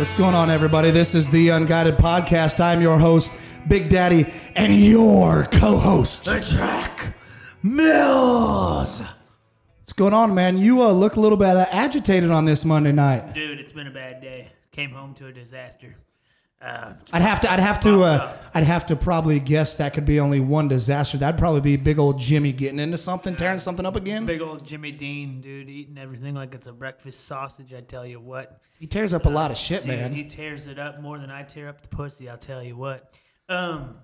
What's going on, everybody? This is the Unguided Podcast. I'm your host, Big Daddy, and your co host. Jack Mills. What's going on, man? You uh, look a little bit uh, agitated on this Monday night. Dude, it's been a bad day. Came home to a disaster. Uh, I'd have to, I'd have to, uh, I'd have to probably guess that could be only one disaster. That'd probably be big old Jimmy getting into something, tearing something up again. big old Jimmy Dean, dude, eating everything like it's a breakfast sausage. I tell you what, He tears up a lot of shit, dude, man. he tears it up more than I tear up the pussy. I'll tell you what. Um,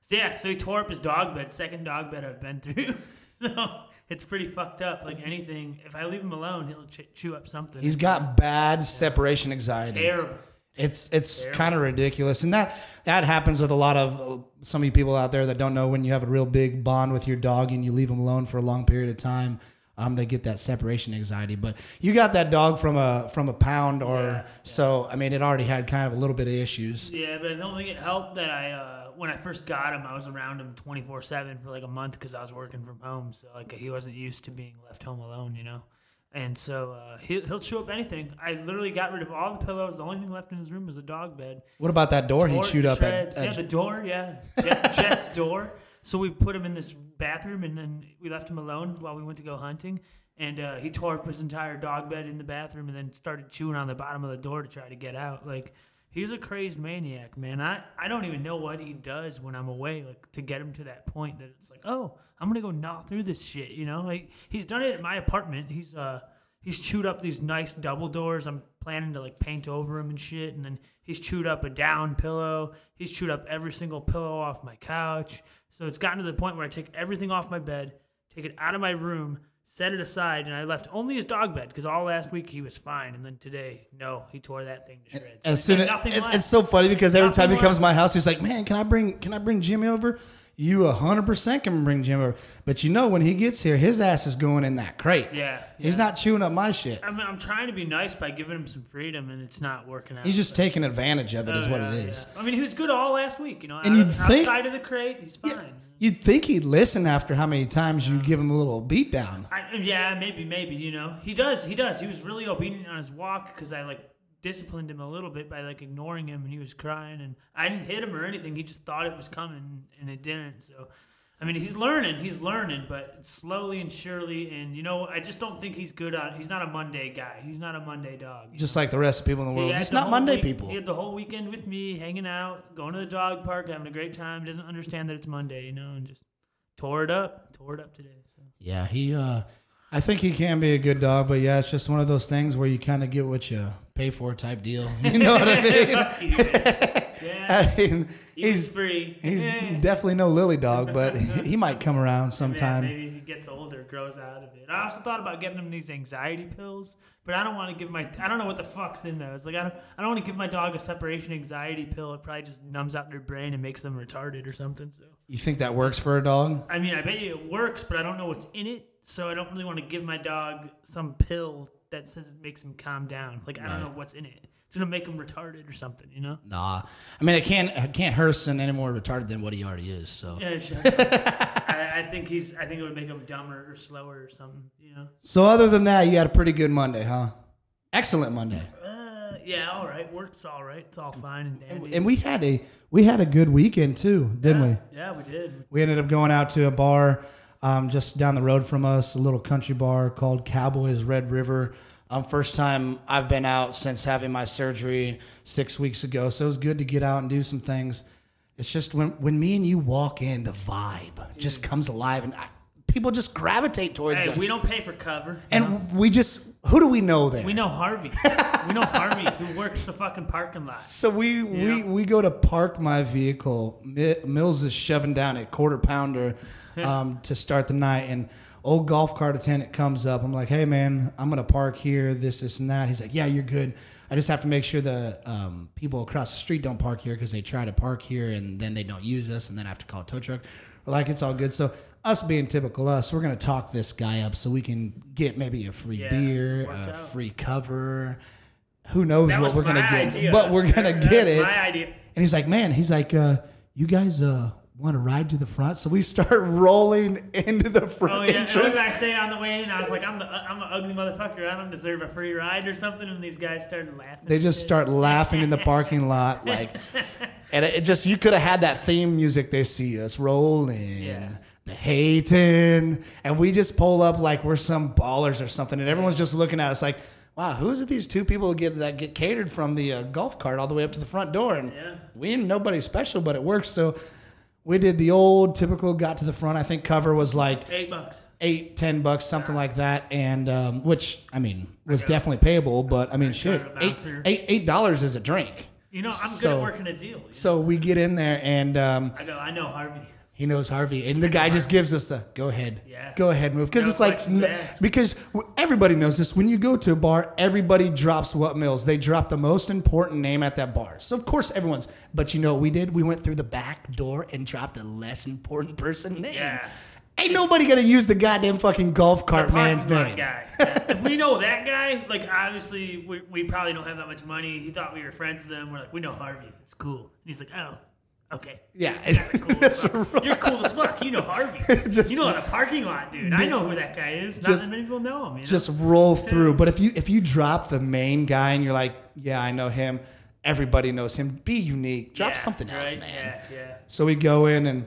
so yeah, so he tore up his dog bed, second dog bed I've been through. so it's pretty fucked up. Like anything, if I leave him alone, he'll ch- chew up something. He's got bad separation anxiety. terrible. It's it's kind of ridiculous, and that that happens with a lot of uh, some of you people out there that don't know when you have a real big bond with your dog and you leave them alone for a long period of time. Um, they get that separation anxiety. But you got that dog from a from a pound, or Yeah, so. I mean, it already had kind of a little bit of issues. Yeah, but I don't think it helped that I, uh, when I first got him, I was around him 24 7 for like a month because I was working from home. So, like, he wasn't used to being left home alone, you know? And so uh, he'll, he'll chew up anything. I literally got rid of all the pillows. The only thing left in his room was a dog bed. What about that door he chewed up at? shreds. yeah, the door, yeah. Jet, Jet's door. So we put him in this bathroom and then we left him alone while we went to go hunting. And uh, he tore up his entire dog bed in the bathroom and then started chewing on the bottom of the door to try to get out. Like, he's a crazed maniac, man. I, I don't even know what he does when I'm away, like, to get him to that point that it's like, oh, I'm to go gnaw through this shit, you know? Like, he's done it at my apartment. He's, uh, he's chewed up these nice double doors. I'm planning to like paint over them and shit. And then he's chewed up a down pillow. He's chewed up every single pillow off my couch. So it's gotten to the point where I take everything off my bed, take it out of my room, set it aside, and I left only his dog bed because all last week he was fine. And then today, no, he tore that thing to shreds. As soon as, it- it's so funny because every time he Nothing comes to my house, he's like, "Man, can I bring can I bring Jimmy over?" You hundred percent can bring Jim over, but you know when he gets here, his ass is going in that crate. yeah, He's yeah. not chewing up my shit. I mean, I'm trying to be nice by giving him some freedom, and it's not working out. He's just taking advantage of it, is Oh, what yeah, it is. yeah. I mean, he was good all last week. You know, And out- you'd think- outside of the crate, he's fine. You'd think he'd listen after how many times you give him a little beat down. I, yeah, maybe, maybe. You know, he does. He does. He was really obedient on his walk because I like disciplined him a little bit by like ignoring him, and he was crying, and I didn't hit him or anything. He just thought it was coming, and it didn't. So, I mean, he's learning. He's learning, but slowly and surely. And you know, I just don't think he's good on. He's not a Monday guy. He's not a Monday dog. you Just like the rest of people in the world. had Just the not Monday week- people. He had the whole weekend with me, hanging out, going to the dog park, having a great time. He doesn't understand that it's Monday, you know, and just tore it up, tore it up today. So. Yeah, he uh I think he can be a good dog, but yeah, it's just one of those things where you kind of get what you pay for type deal. You know what I mean? yeah, I mean, he he's free. he's definitely no lily dog, but he might come around Yeah, sometime. maybe he gets older, grows out of it. I also thought about getting him these anxiety pills, but I don't want to give my I don't know what the fuck's in those. Like I don't I don't want to give my dog a separation anxiety pill. It probably just numbs out their brain and makes them retarded or something. So You think that works for a dog? I mean, I bet you it works, but I don't know what's in it, so I don't really want to give my dog some pill that says it makes him calm down. Like I don't know what's in it. It's gonna make him retarded or something, you know? Nah. I mean, it can't it can't Hurston any more retarded than what he already is. So, Yeah, sure. I, I think he's. I think it would make him dumber or slower or something, you know? so other than that, you had a pretty good Monday, huh? Excellent Monday. Uh, yeah, all right. Works all right. It's all fine and dandy. And we had a we had a good weekend too, didn't we? Yeah, we did. We ended up going out to a bar um, just down the road from us, a little country bar called Cowboys Red River. Um, first time I've been out since having my surgery six weeks ago, so it was good to get out and do some things. It's just when when me and you walk in, the vibe just comes alive, and I, people just gravitate towards Hey, us. we don't pay for cover. and we just who do we know there? we know Harvey. we know Harvey who works the fucking parking lot. So we, we we go to park my vehicle. Mills is shoving down a quarter pounder um, to start the night, and old golf cart attendant comes up. I'm like, "Hey man, I'm gonna park here. This, this, and that." He's like, "Yeah, you're good. I just have to make sure the um, people across the street don't park here because they try to park here and then they don't use us, and then I have to call a tow truck." We're like, "It's all good." So us being typical us, we're gonna talk this guy up so we can get maybe a free Yeah, beer, a out. free cover. Who knows That what we're gonna get? But we're gonna get it. my idea. And he's like, man, he's like, uh, you guys uh, want to ride to the front? So we start rolling into the front Oh yeah, and what did I say on the way in? I was like, I'm the I'm an ugly motherfucker. I don't deserve a free ride or something. And these guys started laughing. They just start laughing in the parking lot, like, and it just you could have had that theme music. They see us rolling, Yeah. the hating, and we just pull up like we're some ballers or something, and everyone's just looking at us like, "Wow, who's these two people that get that get catered from the uh, golf cart all the way up to the front door?" And Yeah. we ain't nobody special, but it works. So we did the old typical. Got to the front. I think cover was like eight bucks. eight, ten bucks, something like that, and um, which I mean was definitely payable. But I mean, shit, a eight eight eight dollars is a drink. You know, I'm So- good at working a deal. you know? So we get in there, and um, I go, I know Harvey. He knows Harvey, and the guy just gives us the go ahead, Yeah. go ahead, move, because No it's like questions n- asked. because w- everybody knows this. When you go to a bar, everybody drops what mills. They drop the most important name at that bar. So of course everyone's. But you know what we did? We went through the back door and dropped a less important person name. Yeah. Ain't nobody gonna use the goddamn fucking golf cart Parking man's lot name. guy. Yeah. if we know that guy, like obviously we, we probably don't have that much money. He thought we were friends with him. We're like, we know Harvey. It's cool. And he's like, oh, okay. Yeah, are cool That's. You're cool as fuck. You know Harvey. Just- you know the parking lot, dude. I know who that guy is. Not Just- that many people know him. You know? just roll through. But if you if you drop the main guy and you're like, yeah, I know him. Everybody knows him. Be unique. Drop Yeah, something else, right? man. Yeah, yeah. So we go in and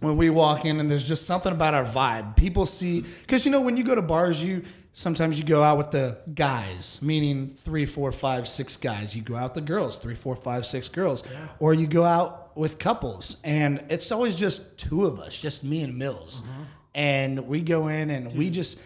when we walk in and there's just something about our vibe. People see because you know when you go to bars, you sometimes you go out with the guys, meaning three, four, five, six guys. You go out with the girls, three, four, five, six girls, or you go out with couples, and it's always just two of us, just me and Mills, uh-huh. and we go in and we just.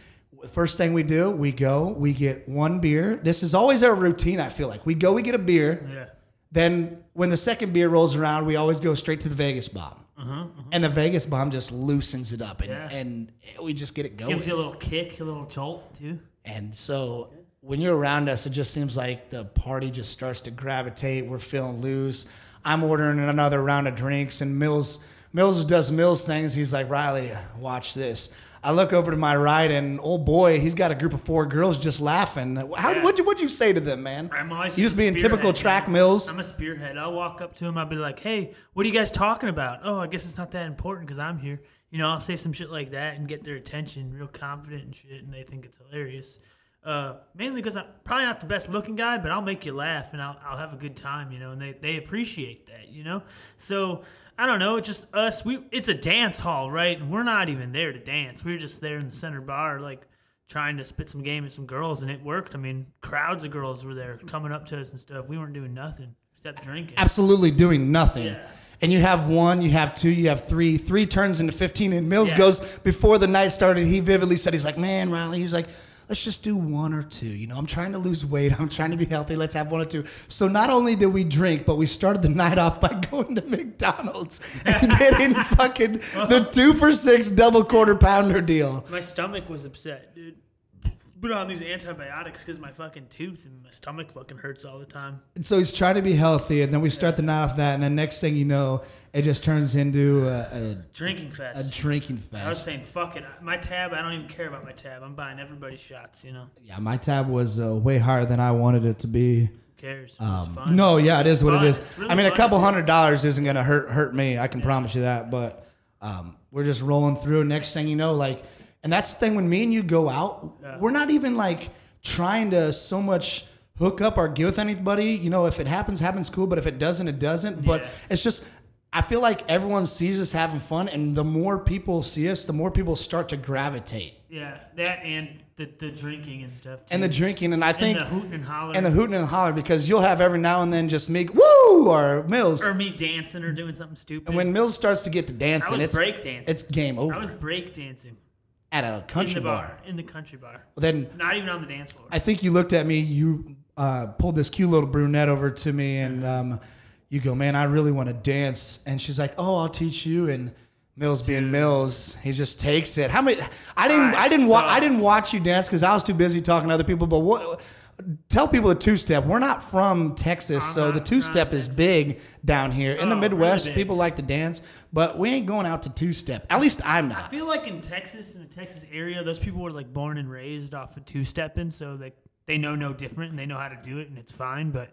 First thing we do, we go, we get one beer. This is always our routine, I feel like. We go, we get a beer. Yeah. Then when the second beer rolls around, we always go straight to the Vegas bomb. Mm-hmm, and the mm-hmm. Vegas bomb just loosens it up and, Yeah. and we just get it going. Gives you a little kick, a little jolt, too. and so when you're around us, it just seems like the party just starts to gravitate. We're feeling loose. I'm ordering another round of drinks, and Mills Mills does Mills things. He's like, Riley, watch this. I look over to my right, and oh boy, he's got a group of four girls just laughing. How Yeah. what'd you what'd you say to them, man? Always you just being typical track man. Mills. I'm a spearhead. I'll walk up to him. I'll be like, "Hey, what are you guys talking about?" Oh, I guess it's not that important because I'm here. You know, I'll say some shit like that and get their attention, real confident and shit, and they think it's hilarious. Uh, mainly because I'm probably not the best looking guy, but I'll make you laugh and I'll, I'll have a good time, you know, and they, they appreciate that, you know. So I don't know, it's just us. We it's a dance hall, right? And we're not even there to dance. We were just there in the center bar, like trying to spit some game at some girls, and it worked. I mean, crowds of girls were there coming up to us and stuff. We weren't doing nothing except drinking. absolutely doing nothing. Yeah. And you have one, you have two, you have three. Three turns into 15. And Mills Yeah. goes, before the night started, he vividly said, he's like, man, Riley, he's like, let's just do one or two. You know, I'm trying to lose weight. I'm trying to be healthy. Let's have one or two. So not only did we drink, but we started the night off by going to McDonald's and getting fucking the two for six double quarter pounder deal. My stomach was upset, dude. Put on these antibiotics because my fucking tooth and my stomach fucking hurts all the time. And so he's trying to be healthy. And then we start the night off that. And then next thing you know, it just turns into a, Drinking fest. a, a fest. drinking I was saying, fuck it. My tab, I don't even care about my tab. I'm buying everybody's shots, you know? Yeah, my tab was uh, way higher than I wanted it to be. Who cares? Um, fun. no, yeah, it is what fun. it is. Really I mean, a couple hundred dollars isn't gonna hurt hurt me. I can promise you that. But um, we're just rolling through. Next thing you know, like, and that's the thing when me and you go out, Yeah. we're not even like trying to so much hook up or get with anybody. You know, if it happens, happens, cool. But if it doesn't, it doesn't. But Yeah. it's just. I feel like everyone sees us having fun, and the more people see us, the more people start to gravitate. Yeah, that and the, the drinking and stuff, too. And the drinking, and I think, and the hooting and hollering. and the hooting and hollering, because you'll have every now and then just me, woo, or Mills. or me dancing or doing something stupid. And when Mills starts to get to I dancing, was it's breakdancing. it's game over I was breakdancing at a in country the bar. bar. In the country bar. Well, Then Not even on the dance floor. I think you looked at me. You uh, pulled this cute little brunette over to me, and um, you go, "Man, I really want to dance." And she's like, "Oh, I'll teach you." And Mills being Mills, he just takes it. How many? I didn't. I I didn't. Wa- I didn't watch you dance because I was too busy talking to other people. But what? Tell people the two step. We're not from Texas, so Uh-huh, the two step is big down here in the Oh, really Midwest. big. people like to dance, but we ain't going out to two step. At least I'm not. I feel like in Texas, in the Texas area, those people were like born and raised off of two stepping, so they they know no different and they know how to do it and it's fine. But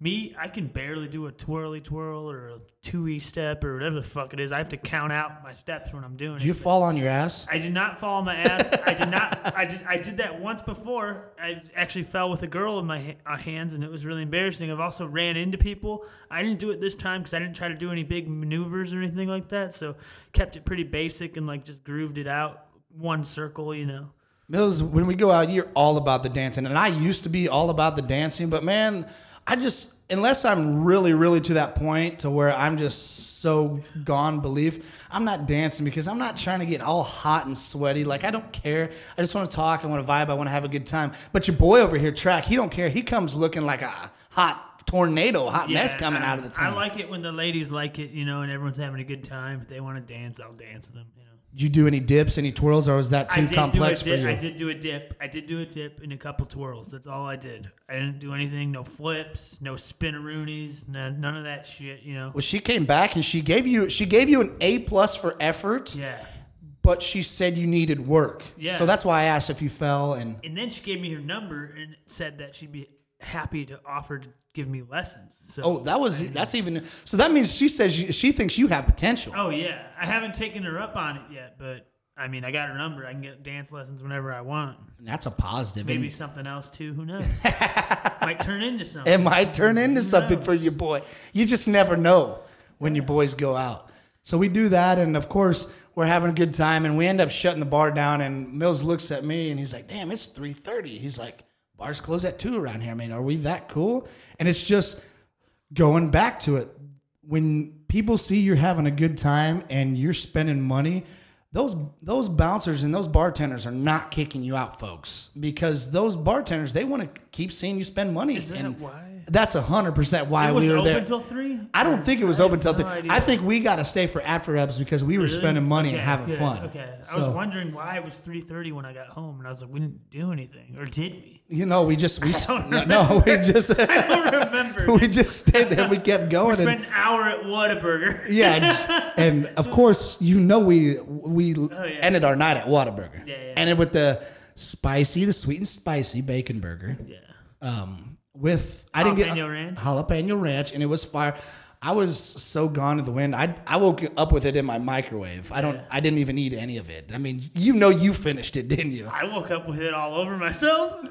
Me, I can barely do a twirly twirl or a two e step or whatever the fuck it is. I have to count out my steps when I'm doing Did it. you fall on your ass? I did not fall on my ass. I did not. I did. I did that once before. I actually fell with a girl in my ha- uh, hands, and it was really embarrassing. I've also ran into people. I didn't do it this time because I didn't try to do any big maneuvers or anything like that. So kept it pretty basic and like just grooved it out one circle. You know. Mills, when we go out, you're all about the dancing. And I used to be all about the dancing, but man, I just, unless I'm really, really to that point to where I'm just so gone belief, I'm not dancing because I'm not trying to get all hot and sweaty. Like, I don't care. I just want to talk. I want to vibe. I want to have a good time. But your boy over here, Track, he don't care. He comes looking like a hot tornado, hot mess coming I, out of the thing. I like it when the ladies like it, you know, and everyone's having a good time. If they want to dance, I'll dance with them. You. Did you do any dips, any twirls, or was that I too did complex do a for you? I did do a dip. I did do a dip and a couple twirls. That's all I did. I didn't do anything. No flips. No spinneroonies. No, none of that shit. You know. Well, she came back and she gave you she gave you an A plus for effort. Yeah. but she said you needed work. Yeah. So that's why I asked if you fell and And then she gave me her number and said that she'd be happy to offer to give me lessons. So. oh, that was that's even so that means she says you, she thinks you have potential. Oh yeah, I haven't taken her up on it yet, but I mean, I got her number. I can get dance lessons whenever I want. And that's a positive. Maybe something else too. Who knows? Might turn into something. it might turn into something knows? for your boy. You just never know when your boys go out. So we do that and of course we're having a good time and we end up shutting the bar down and Mills looks at me and he's like, "Damn, it's 3:30." He's like, "Bars close at 2 around here, I mean, Are we that cool?" And it's just going back to it when people see you're having a good time and you're spending money those those bouncers and those bartenders are not kicking you out folks because those bartenders they want to keep seeing you spend money Is that and why? That's a hundred percent why was we were open there till three. i don't think it was I open till no three. idea. i think we got to stay for after reps because we were Really? spending money and having good, fun Okay, I was wondering why it was three thirty when I got home, and I was like, we didn't do anything, or did we? you know we just we don't no, we just I don't remember. we just stayed there we kept going and, spent an hour at Whataburger. yeah, and, and of course, you know we we Oh, yeah. ended our night at Whataburger. Yeah, yeah. Ended with the spicy, the sweet and spicy bacon burger. Yeah. Um, with I didn't get Jalapeno ranch? jalapeno ranch, and it was fire. I was so gone to the wind. I I woke up with it in my microwave. I don't. Yeah. I didn't even eat any of it. I mean, you know, you finished it, didn't you? I woke up with it all over myself.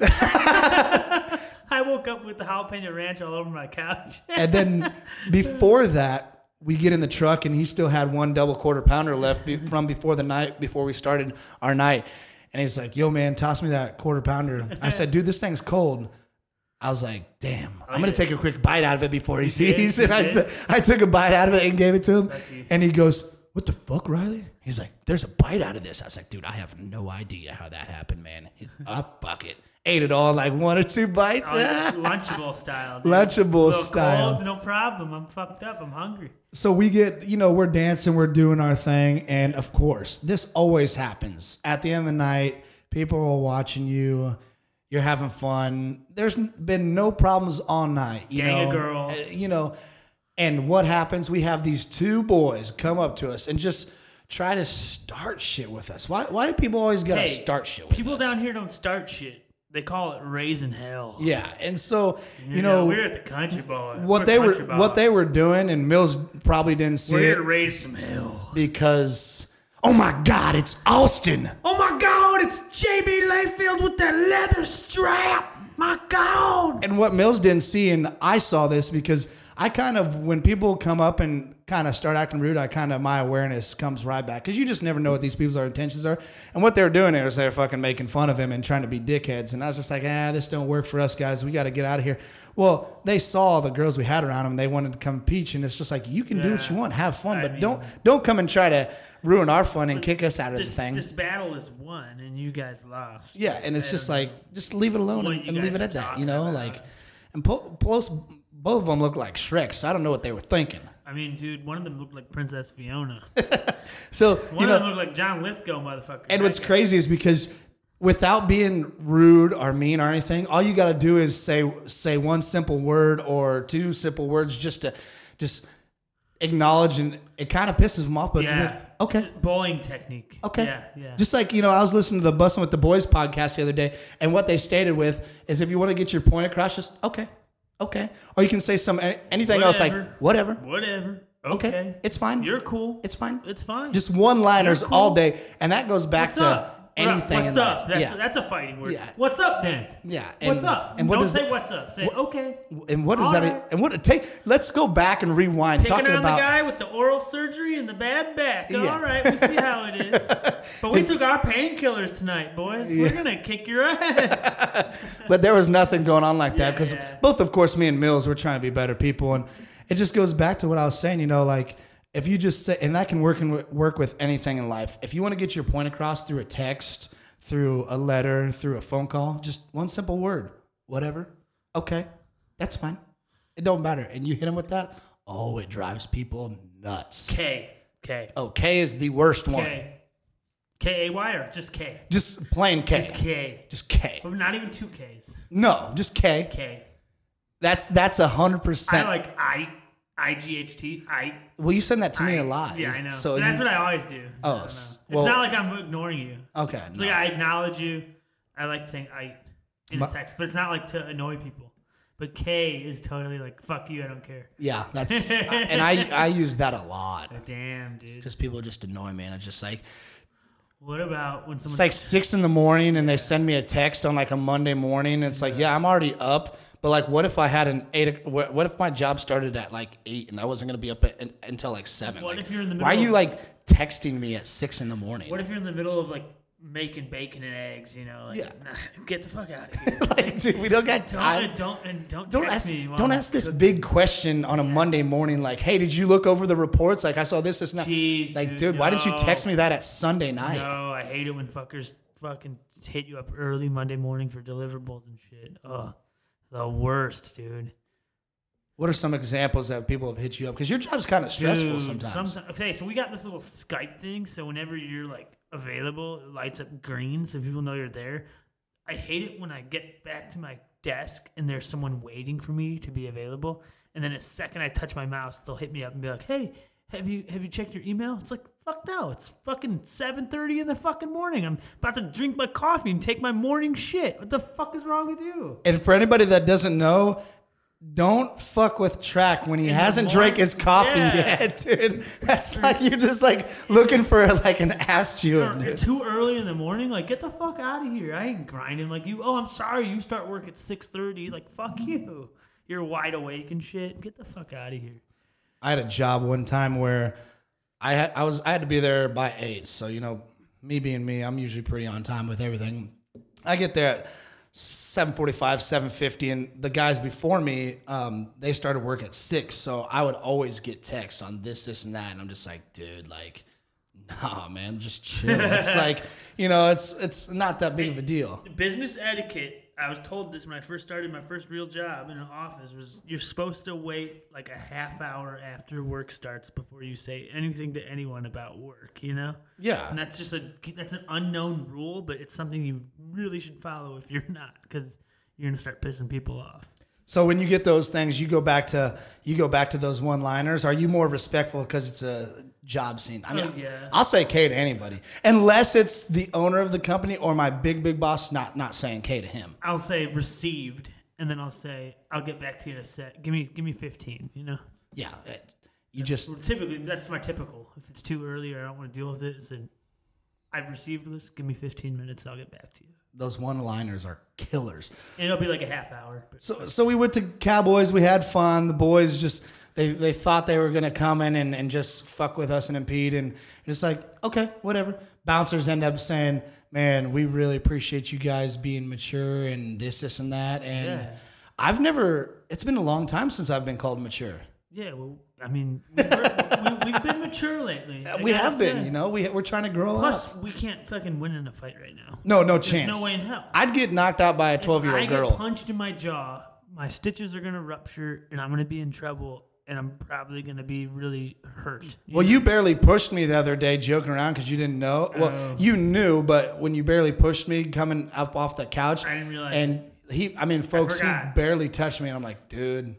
I woke up with the jalapeno ranch all over my couch. And then before that, we get in the truck, and he still had one double quarter pounder left be, from before the night before we started our night. And he's like, "Yo, man, toss me that quarter pounder." I said, "Dude, this thing's cold." I was like, "Damn, oh, I'm gonna yeah. take a quick bite out of it before he did? sees." You And I, did? t- I took a bite out of it and gave it to him. And he goes, "What the fuck, Riley?" He's like, "There's a bite out of this." I was like, "Dude, I have no idea how that happened, man." I fuck it, ate it all in like one or two bites. Oh, Lunchable style. Dude. Lunchable style. Cold, no problem. I'm fucked up. I'm hungry. so we get you know we're dancing we're doing our thing and of course this always happens at the end of the night people are watching you you're having fun there's been no problems all night you Gang know of girls. Uh, you know and what happens we have these two boys come up to us and just try to start shit with us why why do people always gotta Hey, start shit with People us? down here don't start shit. They call it raising hell. yeah and so you, You know, we're at the country boy. what We're they were what they were doing and mills probably didn't see We're it raise some hell. because oh my god it's austin Oh my God! It's JB Layfield with that leather strap. My God! and what mills didn't see and i saw this because i kind of when people come up and kind of start acting rude i kind of my awareness comes right back because you just never know what these people's intentions are and what they're doing is they're fucking making fun of him and trying to be dickheads and i was just like ah this don't work for us guys we got to get out of here well they saw the girls we had around them they wanted to come peach and it's just like you can do what you want have fun I but mean- don't don't come and try to ruin our fun and kick us out of This, the thing this battle is won, and you guys lost. Yeah, and it's I just know. like just leave it alone and, and leave it at that, you know. about. Like, and po- plus both of them look like Shrek, so I don't know what they were thinking. I mean, dude, one of them looked like Princess Fiona. So One of them looked like John Lithgow, motherfucker. and what's crazy is because without being rude or mean or anything, all you got to do is say say one simple word or two simple words just to just acknowledge, and it kind of pisses them off. But Yeah. okay, bowling technique. Okay. Yeah, yeah. Just like, you know, I was listening to the Bussin' with the Boys podcast the other day, and what they stated with is if you want to get your point across, just, okay, Okay. Or you can say some anything else like Whatever. whatever. Whatever. Okay. Okay. It's fine. You're cool. it's fine. It's fine. Just one liners cool. all day. And that goes back What's to up? Anything. What's up? That's, yeah. that's a fighting word. Yeah. What's up then? Yeah, what's up? and what Don't say it- what's up. Say okay. and what does that right. and what take let's go back and rewind Picking talking on about the guy with the oral surgery and the bad back. Yeah. All right, we see how it is. But we took our painkillers tonight, boys. We're gonna kick your ass. but there was nothing going on like that Yeah, because yeah. both of course me and mills were trying to be better people and it just goes back to what i was saying you know like if you just say and that can work and work with anything in life if you want to get your point across through a text through a letter through a phone call just one simple word whatever okay that's fine it don't matter and you hit them with that oh it drives people nuts K. K. oh k is the worst one K. K A Y or just K? just plain k Just K. just k not even two Ks. no just k K. that's that's a hundred percent. I like I. I G H T. I. Well, you send that to me a lot. Yeah, I know. So But that's you- what I always do. Oh, I don't know. s- it's well- not like I'm ignoring you. okay. It's no. like I acknowledge you. I like saying I in a text, but it's not like to annoy people. But K is totally like fuck you. I don't care. yeah, that's and I I use that a lot. Damn, dude. Because people just annoy me, and it's just like What about when someone? it's like six in the morning, and they send me a text on like a Monday morning. And it's like, yeah, I'm already up, but like, what if I had an eight? what if my job started at like eight, and I wasn't gonna be up at, until like seven? What Like, if you're in the middle? Why are you like texting me at six in the morning? what if you're in the middle of like making bacon and eggs? You know, like, Yeah. get the fuck out of here. like, dude, we don't got don't, time. don't and don't, Don't text ask, me. don't ask this cooking. big question on a Monday morning. Like, hey, did you look over the reports? Like, I saw this, this, and that. Jeez, like, dude, why didn't you text me that at Sunday night? No, I hate it when fuckers fucking hit you up early Monday morning for deliverables and shit. Ugh, the worst, dude. What are some examples that people have hit you up? Because your job's kind of stressful Dude, sometimes. someti- okay, so we got this little Skype thing. So whenever you're like available, it lights up green so people know you're there. I hate it when I get back to my desk and there's someone waiting for me to be available, and then the second I touch my mouse, they'll hit me up and be like, "Hey, have you have you checked your email?" It's like, "Fuck no! It's fucking seven thirty in the fucking morning. I'm about to drink my coffee and take my morning shit. What the fuck is wrong with you?" and for anybody that doesn't know, don't fuck with track when he the hasn't drank his coffee Yeah. yet, dude. That's like you're just like looking for like an ass chewing. dude. too early in the morning. Like, get the fuck out of here. I ain't grinding like you. Oh, I'm sorry. You start work at six thirty. Like, fuck you. You're wide awake and shit. Get the fuck out of here. I had a job one time where I had I was I had to be there by eight. So you know, me being me, I'm usually pretty on time with everything. I get there at seven forty five, seven fifty, and the guys before me, um, they started work at six. So I would always get texts on this, this, and that, and I'm just like, dude, like. Nah, man, just chill. It's like, you know, it's it's not that big of a deal. Business etiquette. I was told this when I first started my first real job in an office was you're supposed to wait like a half hour after work starts before you say anything to anyone about work. You know. Yeah, And that's just a that's an unknown rule, but it's something you really should follow if you're not, because you're gonna start pissing people off. So when you get those things, you go back to you go back to those one-liners. Are you more respectful because it's a job scene? I oh, mean, Oh, yeah. I'll say K to anybody, unless it's the owner of the company or my big big boss. Not not saying K to him. I'll say received, and then I'll say I'll get back to you in a sec. Give me give me 15. You know, Yeah, it- you just Well, typically that's my typical. If it's too early or I don't want to deal with it, then I've received this. Give me 15 minutes. I'll get back to you. Those one-liners are killers. And it'll be like a half hour. So so we went to Cowboys. We had fun. The boys just they they thought they were gonna come in and, and just fuck with us and impede, and it's like okay, whatever. Bouncers end up saying, "Man, we really appreciate you guys being mature and this, this, and that." And Yeah. I've never. It's been a long time since I've been called mature. yeah, well, I mean, we, we've been mature lately. Uh, I we have been, say. you know. We we're trying to grow Plus, up. Plus, we can't fucking win in a fight right now. No, no There's chance. no way in hell. I'd get knocked out by a twelve year I old get girl. punched in my jaw, my stitches are gonna rupture, and I'm gonna be in trouble, and I'm probably gonna be really hurt. Well, you barely pushed me the other day, joking around because you didn't know. Well, Oh. you knew, but when you barely pushed me coming up off the couch, I didn't realize And he, I mean, folks, he barely touched me, and I'm like, dude,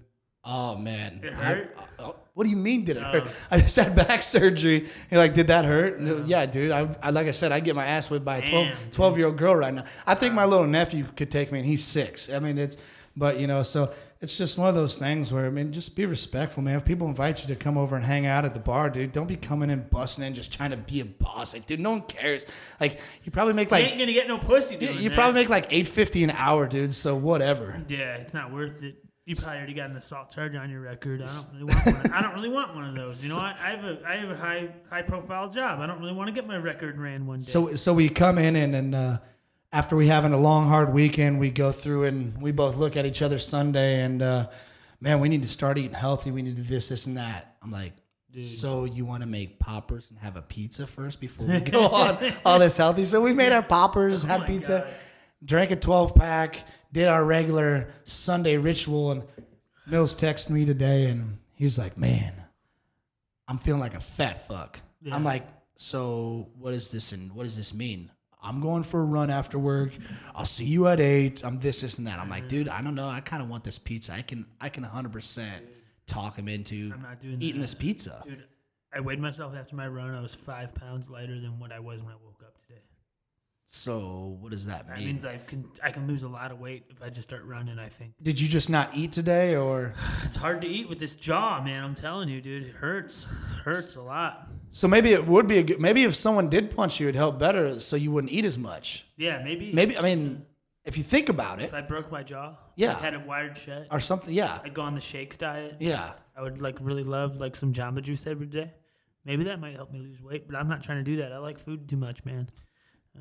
oh man, It hurt? I- oh, what do you mean? Did it hurt? Oh. I just had back surgery. You're like, did that hurt? No, Yeah, dude. I, I, like I said, I get my ass whipped by a 12, 12 year old girl right now. I think my little nephew could take me, and he's six. I mean, it's, but you know, so it's just one of those things where I mean, just be respectful, man. If people invite you to come over and hang out at the bar, dude, don't be coming in busting in just trying to be a boss. Like, dude, no one cares. Like, you probably make you like ain't gonna get no pussy you, doing you that. probably make like eight fifty an hour, dude. So whatever. Yeah, it's not worth it. You probably already got an assault charge on your record. I don't really want one. I don't really want one of those. You know, I, I have a I have a high high profile job. I don't really want to get my record ran one day. So so we come in and and uh, after we having a long hard weekend, we go through and we both look at each other Sunday and uh, man, we need to start eating healthy. We need to do this, this, and that. I'm like. So you want to make poppers and have a pizza first before we go on all this healthy? So we made our poppers, had pizza, God. Drank a 12 pack, did our regular Sunday ritual, and Mills texted me today and he's like, "Man, I'm feeling like a fat fuck." Yeah. I'm like, "So what is this and what does this mean?" I'm going for a run after work. I'll see you at eight. I'm this, this, and that. I'm like, mm-hmm. dude, I don't know. I kind of want this pizza. I can, I can 100 percent talk him into I'm not doing eating that. this pizza. Dude, I weighed myself after my run. I was five pounds lighter than what I was when I woke. So what does that mean? That mean? means I can I can lose a lot of weight if I just start running. I think Did you just not eat today, or it's hard to eat with this jaw, man. I'm telling you, dude, it hurts, hurts a lot. so? Maybe it would be a good. Maybe if someone did punch you, it'd help better, so you wouldn't eat as much. Yeah, maybe Maybe I mean, if you think about it, if I broke my jaw, Yeah. I had it wired shut. or something. Yeah, I'd go on the shakes diet. yeah. I would like really love like some Jamba Juice every day. Maybe that might help me lose weight, but I'm not trying to do that. I like food too much, man.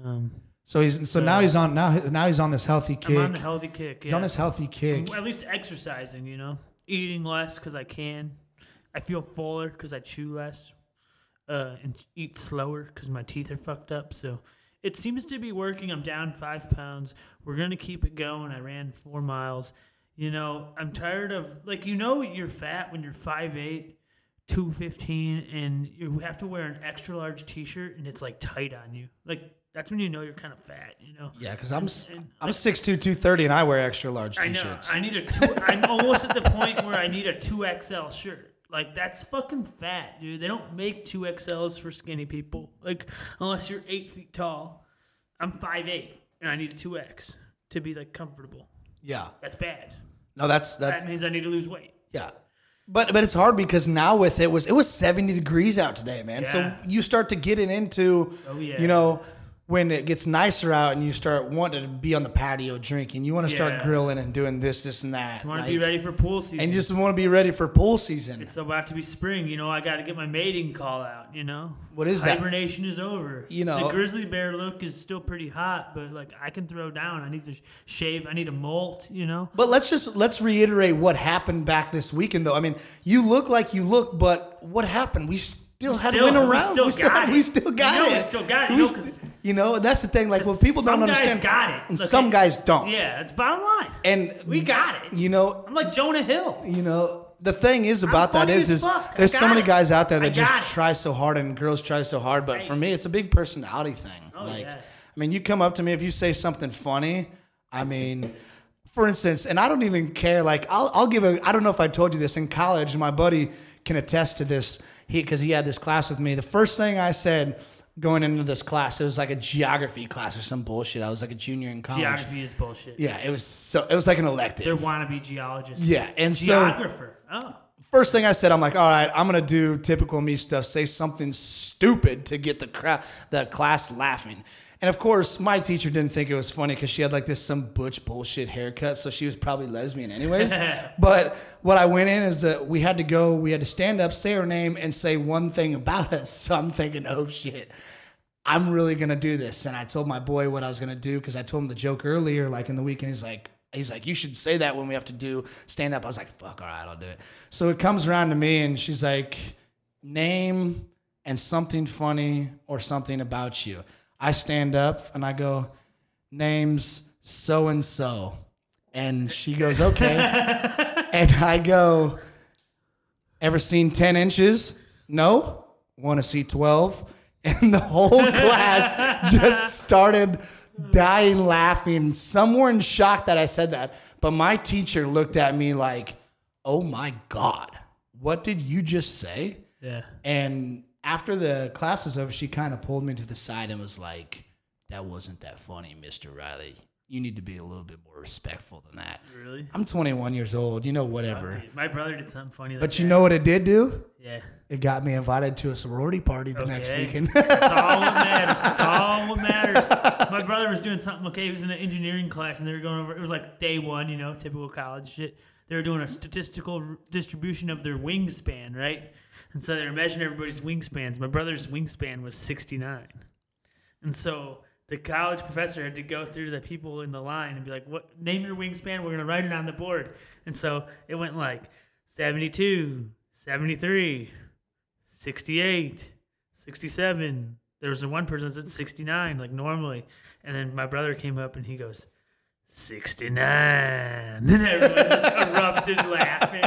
Um, So he's so now he's on now now he's on this healthy kick. I'm on the healthy kick. he's yeah. on this healthy kick. At least exercising, you know, eating less because I can. I feel fuller because I chew less, uh, and eat slower because my teeth are fucked up. So it seems to be working. I'm down five pounds. We're gonna keep it going. I ran four miles. You know, I'm tired of like you know you're fat when you're 5'8", 215, and you have to wear an extra large T-shirt and it's like tight on you. Like that's when you know you're kind of fat. You know. Yeah, because I'm s- And- I'm six two two thirty and I wear extra large I know. t-shirts. I need a two. I'm almost at the point where I need a two XL shirt. Like that's fucking fat, dude. They don't make two XLs for skinny people. Like unless you're eight feet tall. I'm five eight, and I need a two X to be like comfortable. yeah. That's bad. No, that's that's That means I need to lose weight. yeah. But but it's hard because now with it was it was seventy degrees out today, man. So you start to get it into Oh, yeah. you know when it gets nicer out and you start wanting to be on the patio drinking, you want to start grilling and doing this, this, and that. I want to be ready for pool season. and you just want to be ready for pool season. it's about to be spring. You know, I got to get my mating call out. You know, What is that? hibernation is over. You know- the grizzly bear look is still pretty hot, but like I can throw down. I need to shave. I need a molt. You know. But let's just let's reiterate what happened back this weekend, though. I mean, you look like you look, but what happened? We still had still- win we around. still got it. we still got You know it. we still got it, you know, st- 'cause- you know, that's the thing. Like what people don't some understand, guys got it, and Look, some guys don't. Yeah, it's bottom line. And we got it. you know, I'm like Jonah Hill. you know, the thing is about that is, is there's so many it. guys out there that just it. try so hard and girls try so hard. But for me, it's a big personality thing. Oh, like, yeah. I mean, you come up to me if you say something funny. I mean, for instance, and I don't even care. Like, I'll, I'll give a. I don't know if I told you this in college. My buddy can attest to this. He because he had this class with me. The first thing I said going into this class, it was like a geography class or some bullshit. I was like a junior in college. Geography is bullshit. Yeah, it was so. It was like an elective. They're wannabe geologists. Yeah, and so Geographer. Oh. first thing I said, I'm like, all right, I'm gonna do typical me stuff, say something stupid to get the crowd, the class laughing. And of course, my teacher didn't think it was funny because she had like this some butch bullshit haircut, so she was probably lesbian anyways. but what I went in is that we had to go, we had to stand up, say her name, and say one thing about us. So I'm thinking, oh shit. I'm really gonna do this. And I told my boy what I was gonna do because I told him the joke earlier, like in the weekend. He's like, he's like, you should say that when we have to do stand up. I was like, fuck, all right, I'll do it. So it comes around to me, and she's like, name and something funny or something about you. I stand up and I go, names so and so, and she goes, okay, and I go, ever seen ten inches? No. Want to see twelve? And the whole class just started dying laughing. Some were in shock that I said that, but my teacher looked at me like, "Oh my god, what did you just say?" Yeah. And after the class was over, she kind of pulled me to the side and was like, "That wasn't that funny, Mister Riley. you need to be a little bit more respectful than that. Really? I'm 21 years old. You know, whatever. My brother did something funny. Like But you that. know what it did do? Yeah. It got me invited to a sorority party the next Okay. weekend. That's all that matters. That's all what matters. My brother was doing something. Okay, he was in an engineering class, and they were going over. It was like day one, you know, typical college shit. They were doing a statistical distribution of their wingspan, right? And so they were measuring everybody's wingspans. My brother's wingspan was 69, and so the college professor had to go through the people in the line and be like, "What? Name your wingspan. We're gonna write it on the board." And so it went like 72, 73. 68, 67. There was one person that said 69, like normally. And then my brother came up and he goes, 69. And everyone just erupted laughing,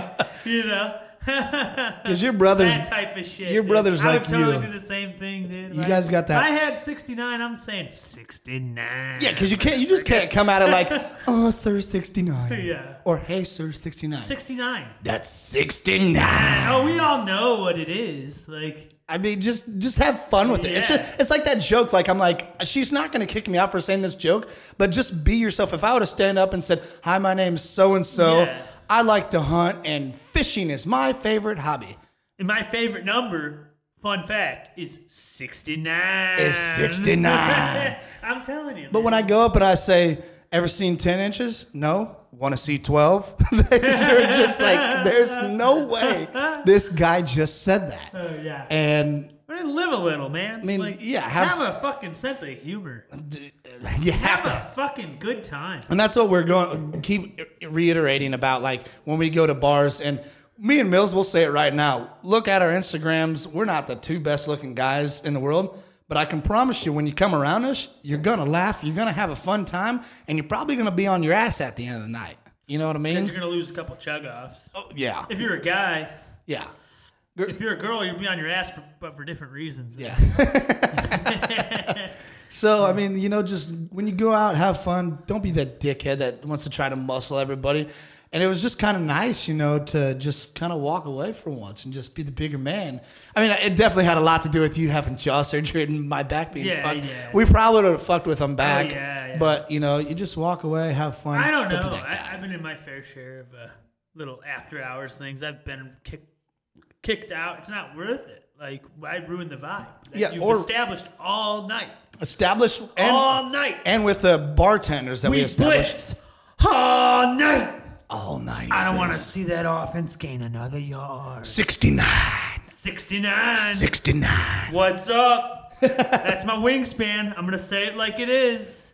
you know? Because your brother's that type of shit. your dude. brother's I like would totally you. do the same thing, dude. You If guys got that- If I had 69, I'm saying 69. Yeah, because you can't. You just can't come at it like, "Oh, sir, 69." Yeah. Or "Hey, sir, 69." 69. That's 69. Oh, we all know what it is. Like, I mean, just just have fun with it. It's just, it's like that joke. Like I'm like, she's not gonna kick me out for saying this joke, but just be yourself. If I would have stand up and said, "Hi, my name's so and so. I like to hunt, and fishing is my favorite hobby." And my favorite number, fun fact, is 69. Is 69. I'm telling you. But when I go up and I say, "Ever seen 10 inches?" No. Want to see 12? They're just like, "There's no way this guy just said that." Oh, yeah. And I mean, live a little, man. I mean, yeah, have- have, a fucking sense of humor. you have Have to a fucking good time. And that's what we're going keep reiterating about like when we go to bars and me and Mills will say it right now. Look at our Instagrams. We're not the two best looking guys in the world, but I can promise you when you come around us, you're to laugh, you're to have a fun time, and you're probably to be on your ass at the end of the night. You know what I Because mean? you're going to lose a couple chug offs. Oh, yeah. If you're a guy, Yeah. if you're a girl, you'll be on your ass, for, but for different reasons. Yeah. so I mean, you know, just when you go out, have fun. Don't be that dickhead that wants to try to muscle everybody. And it was just kind of nice, you know, to just kind of walk away for once and just be the bigger man. I mean, it definitely had a lot to do with you having jaw surgery and my back being Yeah, fucked. yeah. We probably would have fucked with them back. yeah, yeah. But you know, you just walk away, have fun. I don't know. I, I've been in my fair share of uh, little after hours things. I've been kicked kicked out. It's not worth it. Like I ruined the vibe. that Yeah, you've established all night, Established and all night. and with the bartenders that we, we established all night. All night. I don't want to see that offense gain another yard. 69. 69. 69. What's up? That's my wingspan. I'm gonna say it like it is.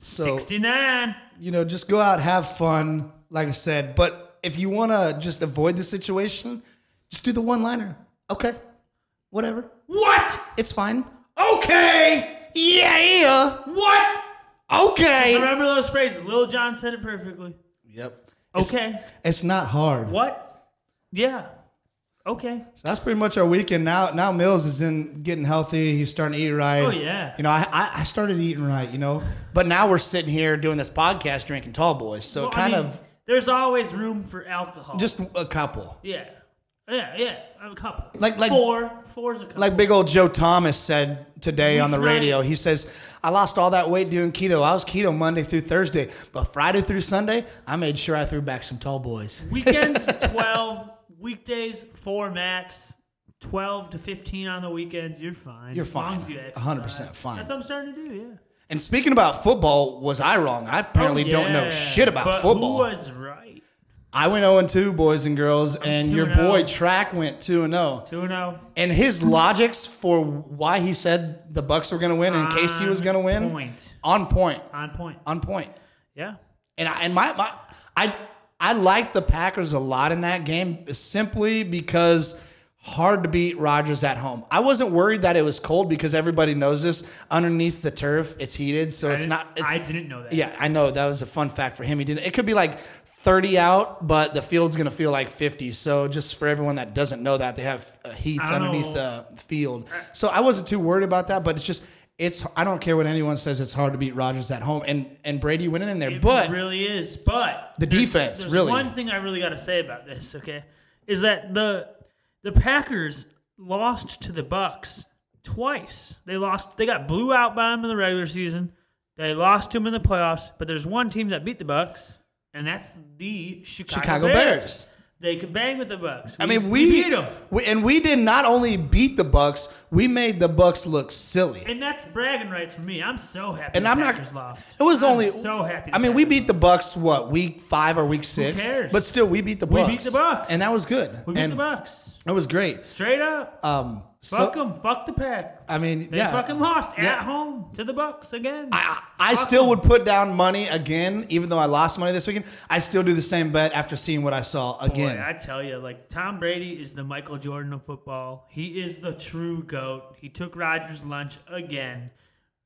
So 69. you know, just go out, have fun, like I said. But if you want to just avoid the situation, just do the one liner. Okay, whatever. What? It's fine. Okay. Yeah, yeah. What? Okay. Remember those phrases? Lil Jon said it perfectly. Yep. It's- Okay. It's, not hard. What? Yeah. Okay. So that's pretty much our weekend. Now, now Mills is in getting healthy. He's starting to eat right. Oh, yeah. You know, I, I, I started eating right. You know, but now we're sitting here doing this podcast, drinking Tall Boys. So Well, I kind mean, of There's always room for alcohol. just a couple. yeah. Yeah, yeah. I have a couple. Like- like- four. Four's a couple. Like big old Joe Thomas said today on the radio. He says, I lost all that weight doing keto. I was keto Monday through Thursday, but Friday through Sunday, I made sure I threw back some tall boys. Weekends, 12. Weekdays, 4 max. 12 to 15 on the weekends. You're fine. You're as fine. as you 100% fine. That's what I'm starting to do, yeah. And speaking about football, was I wrong? I apparently Oh, don't know shit about but football. Who was right? I went 0 2, boys and girls, and your boy oh. Track went 2 and 0. 2 0. And his logics for why he said the Bucs were going to win and KC was going to win, Point. on point, On point. on point. Yeah. And I and my, my I I liked the Packers a lot in that game simply because hard to beat Rodgers at home. I wasn't worried that it was cold because everybody knows this. Underneath the turf, it's heated, so I it's not. It's, I didn't know that. yeah, I know that was a fun fact for him. He didn't. It could be like 30 out, but the field's gonna feel like 50. So just for everyone that doesn't know that, they have uh, heats underneath the field. So I wasn't too worried about that, but it's just. It's I don't care what anyone says. It's hard to beat Rodgers at home, and and Brady winning in there. It but really is. But The there's- defense, there's really. One thing I really got to say about this, okay, is that the the Packers lost to the Bucs twice. They lost. They got blew out by them in the regular season. They lost to them in the playoffs, but there's one team that beat the Bucs, and that's the Chicago, Chicago Bears. Bears. They could bang with the Bucs. I mean, we, beat them, we- and we did not only beat the Bucs, we made the Bucs look silly. and that's bragging rights for me. I'm so happy. And I'm not. Packers lost. It was I'm only so happy. I mean, we beat the Bucs what week five or week six? cares? But still, we beat the Bucs. We beat the Bucs. and that was good. We beat and the Bucs It was great. straight up. Um, Fuck them. Fuck the pack. I mean, They yeah. fucking lost Yeah. at home to the Bucs again. I, I Fuck still 'em. would put down money again, even though I lost money this weekend. I still do the same bet after seeing what I saw again. Boy, I tell you, like Tom Brady is the Michael Jordan of football. He is the true goat. He took Rodgers' lunch again.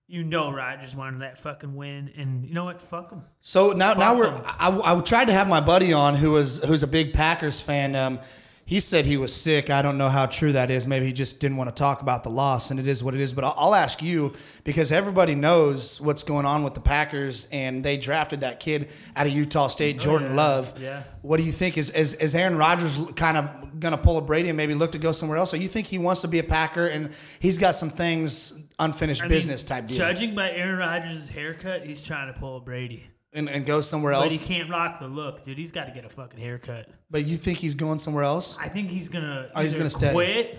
You know Rodgers wanted that fucking win, and you know what? Fuck him. So now, now we're. I, I tried to have my buddy on who was who's a big Packers fan. Um, he said he was sick. I don't know how true that is. Maybe he just didn't want to talk about the loss, and it is what it is. But I'll, ask you because everybody knows what's going on with the Packers, and they drafted that kid out of Utah State, oh, Jordan Oh, yeah. Love. Yeah. What do you think? Is is, is Aaron Rodgers kind of going to pull a Brady and maybe look to go somewhere else, or you think he wants to be a Packer and he's got some things unfinished I mean, business type deal, Judging by Aaron Rodgers' haircut, he's trying to pull a Brady. And, and go somewhere else. But he can't rock the look, dude. He's got to get a fucking haircut. But you think he's going somewhere else? I think he's gonna Oh, he's gonna stay. quit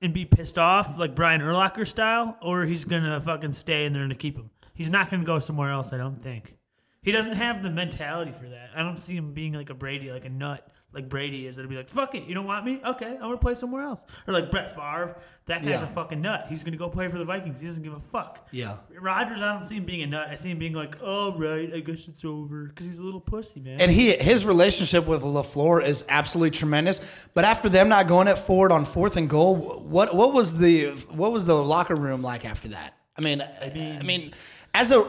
and be pissed off like Brian Urlacher style, or he's gonna fucking stay and they're gonna keep him. He's not gonna go somewhere else. I don't think. He doesn't have the mentality for that. I don't see him being like a Brady, like a nut, like Brady is. It'll be like, fuck it, you don't want me? Okay, I'm gonna play somewhere else. Or like Brett Favre, that guy's Yeah. a fucking nut. He's gonna go play for the Vikings. He doesn't give a fuck. Yeah. Rodgers, I don't see him being a nut. I see him being like, all right, I guess it's over, because he's a little pussy, man. And he his relationship with LaFleur is absolutely tremendous. But after them not going at Ford on fourth and goal, what what was the what was the locker room like after that? I mean, I mean, I mean, as a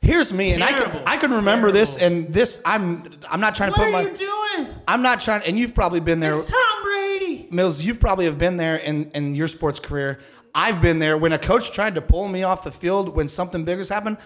here's me, and I can I can remember this, and this I'm I'm not trying to put my. what are you doing? I'm not trying, and you've probably been there. It's Tom Brady. Mills, you've probably have been there in, in your sports career. I've been there when a coach tried to pull me off the field when something big has happened.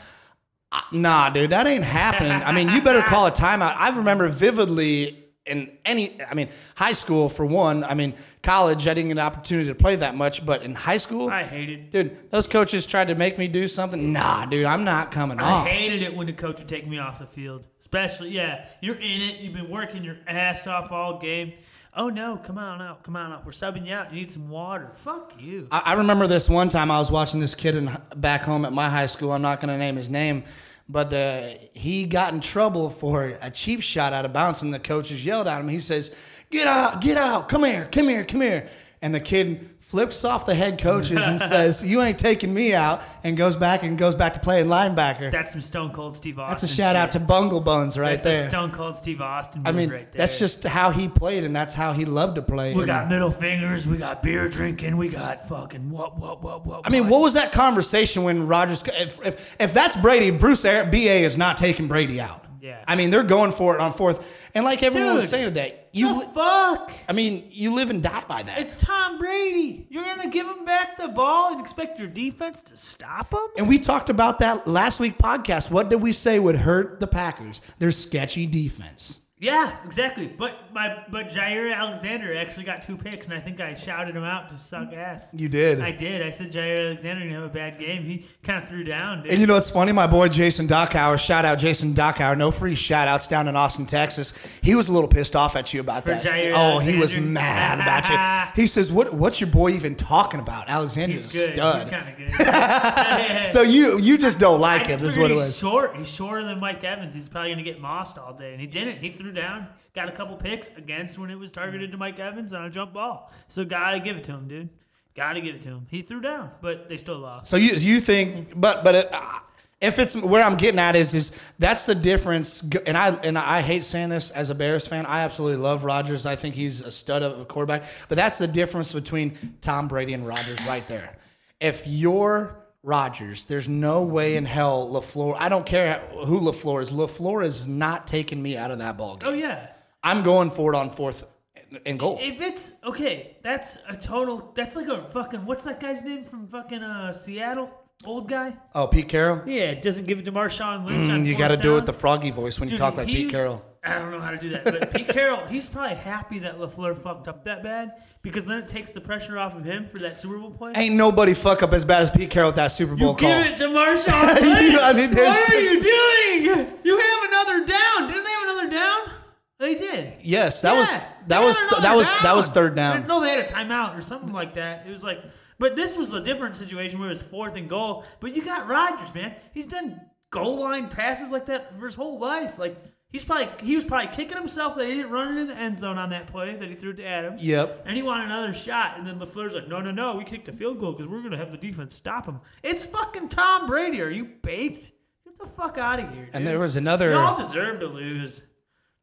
I- Nah, dude, that ain't happening. I mean, you better call a timeout. I remember vividly in any, I mean, high school for one. I mean, college, I didn't get an opportunity to play that much, but in high school, I hated. dude, those coaches tried to make me do something. Nah, dude, I'm not coming I off. I hated it when the coach would take me off the field. Especially, yeah, you're in it. You've been working your ass off all game. Oh no, come on out, come on out. We're subbing you out. You need some water. Fuck you. I, I remember this one time I was watching this kid in, back home at my high school. I'm not going to name his name, but the he got in trouble for a cheap shot out of bounds, and the coaches yelled at him. He says, "Get out! Get out! Come here! Come here! Come here!" And the kid flips off the head coaches and says, "You ain't taking me out," and goes back and goes back to playing linebacker. That's some Stone Cold Steve Austin. That's a shout out to. Bungle Bones right That's there. a Stone Cold Steve Austin. I mean, right there. that's just how he played, and that's how he loved to play. We got middle fingers. We got beer drinking. We got fucking what, what, what, what. I mean, what was that conversation when Rodgers? If, if, if that's Brady, Bruce Air, BA is not taking Brady out. Yeah. I mean, they're going for it on fourth, and like everyone was saying today, you. the li- fuck? I mean, you live and die by that. It's Tom Brady. You're gonna give him back the ball and expect your defense to stop him? and we talked about that last week podcast. What did we say would hurt the Packers? Their sketchy defense. Yeah, exactly. But my but Jaire Alexander actually got two picks, and I think I shouted him out to suck ass. You did. I did. I said Jaire Alexander didn't have a bad game. He kind of threw down. Dude. And you know what's funny? My boy Jason Dockhauer, shout out Jason Dockhauer, no free shout outs down in Austin, Texas. He was a little pissed off at you about For that. Jaire oh, he was mad about you. He says, "What? What's your boy even talking about? Alexander's He's a good. stud." He's kind of good. So you you just don't like I him, is what it was. short. He's shorter than Mike Evans. He's probably gonna get mossed all day, and he didn't. He threw down, got a couple picks against when it was targeted to Mike Evans on a jump ball. So gotta give it to him, dude. Gotta give it to him. He threw down, but they still lost. So you you think, but but it, uh, if it's where I'm getting at is is that's the difference. And I and I hate saying this as a Bears fan. I absolutely love Rodgers. I think he's a stud of a quarterback. But that's the difference between Tom Brady and Rodgers right there. If you're Rodgers, there's no way in hell Lafleur. I don't care who Lafleur is. Lafleur is not taking me out of that ball game. Oh yeah. I'm going for it on fourth and goal. If it's okay, that's a total. That's like a fucking. What's that guy's name from fucking uh, Seattle? Old guy. Oh, Pete Carroll. Yeah, it doesn't give it to Marshawn Lynch. Mm, you got to do it with the froggy voice when you talk like Pete Carroll. I don't know how to do that. But Pete Carroll, he's probably happy that Lafleur fucked up that bad because then it takes the pressure off of him for that Super Bowl play. Ain't nobody fuck up as bad as Pete Carroll with that Super Bowl you call. give it to Marshawn You-. I mean, what are you doing? You have another down. Didn't they have another down? They did. yes, that was that was another that was that was third down. No, they had a timeout or something like that. It was like, but this was a different situation where it was fourth and goal. But you got Rodgers, man. He's done goal line passes like that for his whole life. Like he's probably he was probably kicking himself that he didn't run into the end zone on that play that he threw to Adams. Yep. And he wanted another shot, and then Lafleur's like, "No, no, no, we kicked a field goal because we're gonna have the defense stop him." It's fucking Tom Brady. Are you baked? Get the fuck out of here. And there was another Y'all deserve to lose.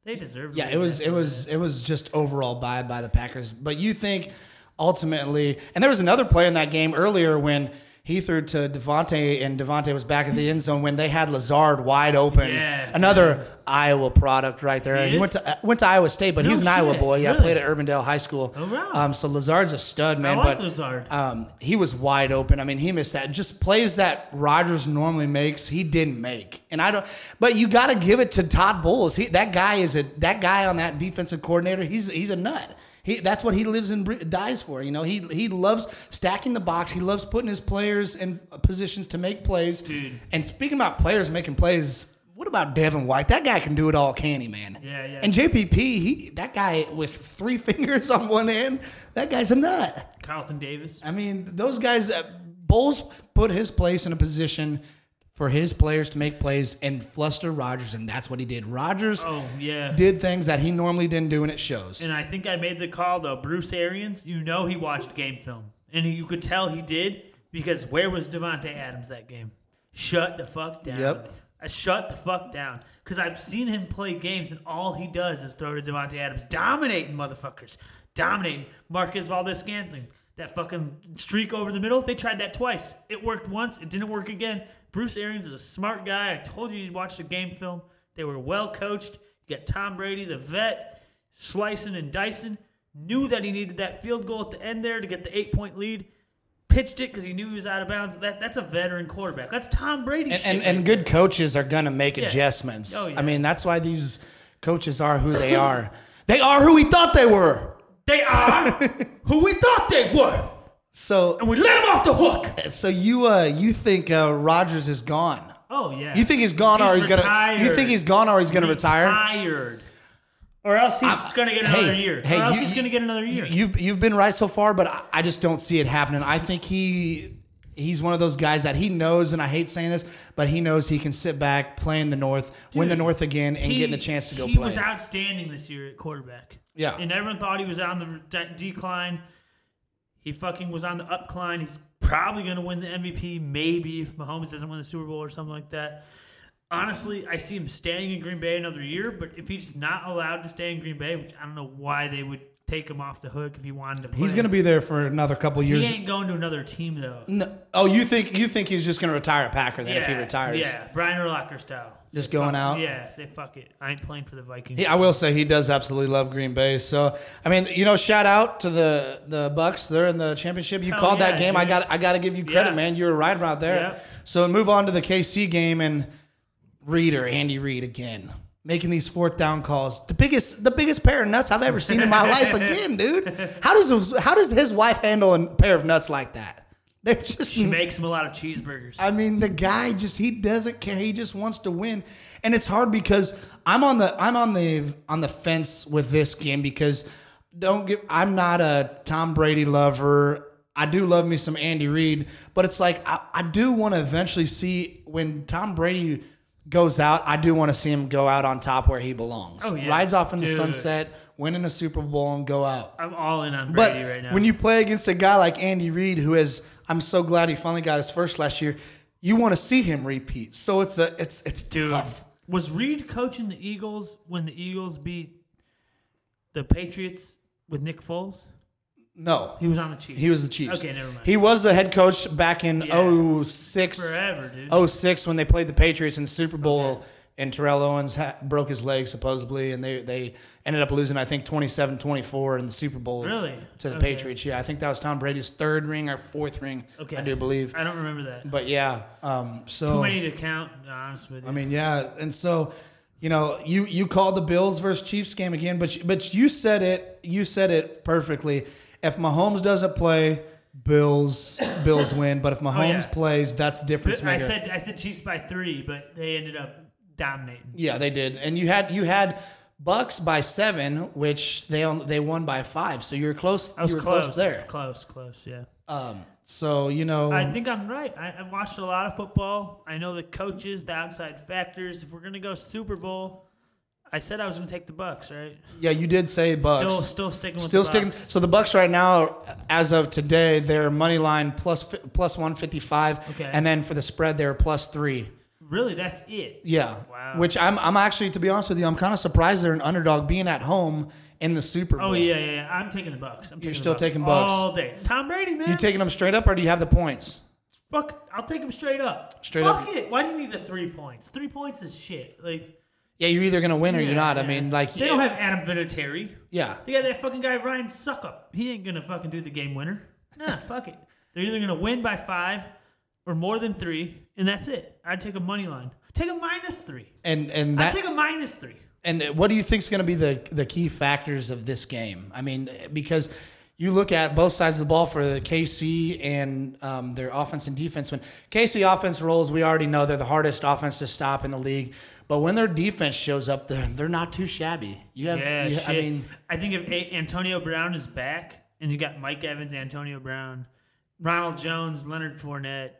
They deserve. To Yeah, lose it was it was it was just overall bad by the Packers. But you think ultimately, and there was another play in that game earlier when he threw to Davante and Davante was back at the end zone when they had Lazard wide open. Yeah, another Iowa product right there. He He, went to uh, went to Iowa State, but he No was an Iowa boy. Yeah, really? played at Urbandale High School. Oh, wow. Um, so Lazard's a stud, man. like but Lazard. um, he was wide open. I mean, he missed that. Just plays that Rodgers normally makes, he didn't make. And I don't. But you got to give it to Todd Bowles. He that guy is a that guy on that defensive coordinator. He's he's a nut. He, that's what he lives and dies for. You know, he he loves stacking the box. He loves putting his players in positions to make plays. Dude. And speaking about players making plays, what about Devin White? That guy can do it all, can he, man? Yeah, yeah. And JPP, he that guy with three fingers on one end, that guy's a nut. Carlton Davis. I mean, those guys, uh, Bowles put his place in a position for his players to make plays and fluster Rodgers, and that's what he did. Rodgers Oh yeah. did things that he normally didn't do, and it shows. And I think I made the call though. Bruce Arians, you know he watched game film, and you could tell he did because where was Davante Adams that game? Shut the fuck down. Yep. I shut the fuck down because I've seen him play games, and all he does is throw to Davante Adams, dominating motherfuckers, dominating Marquez Valdes-Scantling. That fucking streak over the middle, they tried that twice. It worked once, it didn't work again. Bruce Arians is a smart guy. I told you he watched the game film. They were well coached. You got Tom Brady, the vet, slicing and dicing. Knew that he needed that field goal at the end there to get the eight point lead. Pitched it because he knew he was out of bounds. That that's a veteran quarterback. That's Tom Brady. and, shit and, and good coaches are going to make Yeah. adjustments. Oh, yeah. I mean, that's why these coaches are who they are. they are who we thought they were. They are who we thought they were, So, and we let him off the hook. so you uh, you think uh, Rodgers is gone? Oh yeah. You think he's gone or he's gonna? You think he's gone or he's gonna retire? Retired. Or else he's gonna get another hey, year. hey, or else you- he's gonna get another year. You've you've been right so far, but I, I just don't see it happening. I think he he's one of those guys that he knows, and I hate saying this, but he knows he can sit back, play in the North, win the North again, and He- getting a chance to go he play. was outstanding this year at quarterback. Yeah. And everyone thought he was on the de- decline. He fucking was on the upcline. He's probably going to win the MVP, maybe if Mahomes doesn't win the Super Bowl or something like that. Honestly, I see him staying in Green Bay another year, but if he's not allowed to stay in Green Bay, which I don't know why they would take him off the hook if he wanted to play. He's going to be there for another couple years. He ain't going to another team though. No, oh, you think you think he's just going to retire a Packer then if he retires? Yeah, Brian Urlacher style. Just going fuck- out? Yeah, say fuck it. I ain't playing for the Vikings. He, I will say he does absolutely love Green Bay. So I mean, you know, shout out to the the Bucs. They're in the championship. You Hell called that yeah, game. I got I got to give you credit, Yeah. man. You were right about there. Yeah. So move on to the KC game and Reader Andy Reid again making these fourth down calls. The biggest the biggest pair of nuts I've ever seen in my life. Again, dude. How does his, how does his wife handle a pair of nuts like that? They're just She makes him a lot of cheeseburgers. I mean, the guy just he doesn't care. He just wants to win, and it's hard because I'm on the I'm on the on the fence with this game because don't get I'm not a Tom Brady lover. I do love me some Andy Reid, but it's like I, I do want to eventually see when Tom Brady goes out. I do want to see him go out on top where he belongs. Oh, yeah. Rides off in the Dude. sunset, winning a Super Bowl, and go out. I'm all in on But Brady right now. when you play against a guy like Andy Reid, who has, I'm so glad he finally got his first last year. You want to see him repeat. So it's a, it's, it's Dude, tough. was Reid coaching the Eagles when the Eagles beat the Patriots with Nick Foles? No, He was on the Chiefs. he was the Chiefs. Okay, never mind. He was the head coach back in Yeah. 06, Forever, dude. 06 when they played the Patriots in the Super Bowl. And Terrell Owens ha- broke his leg supposedly, and they, they ended up losing, I think, 27-24 in the Super Bowl Really? to the Okay. Patriots. Yeah, I think that was Tom Brady's third ring or fourth ring. Okay. I do believe. I don't remember that. But yeah, um, so Too many to count, to be honest with you. I mean, yeah, and so, you know, you you called the Bills versus Chiefs game again, but you- but you said it you said it perfectly. If Mahomes doesn't play, Bills Bills win. But if Mahomes yeah. plays, that's the difference I maker. said I said Chiefs by three, but they ended up dominating. yeah, they did, and you had you had Bucs by seven, which they on, they won by five. So you're close. I was you were close, close there. Close, close, yeah. Um, so you know, I think I'm right. I, I've watched a lot of football. I know the coaches, the outside factors. If we're gonna go Super Bowl, I said I was gonna take the Bucs, right? yeah, you did say Bucs. Still, still sticking with Still the sticking. Bucs. So the Bucs right now, as of today, they're money line plus one fifty five, Okay. and then for the spread, they're plus three. Really, that's it. Yeah. Wow. Which I'm I'm actually to be honest with you, I'm kind of surprised they're an underdog being at home in the Super oh, Bowl. Oh yeah, yeah, yeah. I'm taking the Bucs. I'm taking still the Bucs taking Bucs. all day. It's Tom Brady, man. You taking them straight up, or do you have the points? Fuck, I'll take them straight up. Straight up. Fuck up. it. Why do you need the three points? Three points is shit. Like Yeah, you're either gonna win or you're not. I mean, like they don't have Adam Vinatieri. yeah. They got that fucking guy Ryan Succop. He ain't gonna fucking do the game winner. Nah, fuck it. They're either gonna win by five or more than three, and that's it. I'd take a money line. Take a minus three. And and I'd take a minus three. And what do you think is going to be the the key factors of this game? I mean, because you look at both sides of the ball for the KC and um, their offense and defense. When KC offense rolls, we already know they're the hardest offense to stop in the league. But when their defense shows up, they're they're not too shabby. You have, Yeah, you-. I mean, I think if A- Antonio Brown is back, and you got Mike Evans, Antonio Brown, Ronald Jones, Leonard Fournette,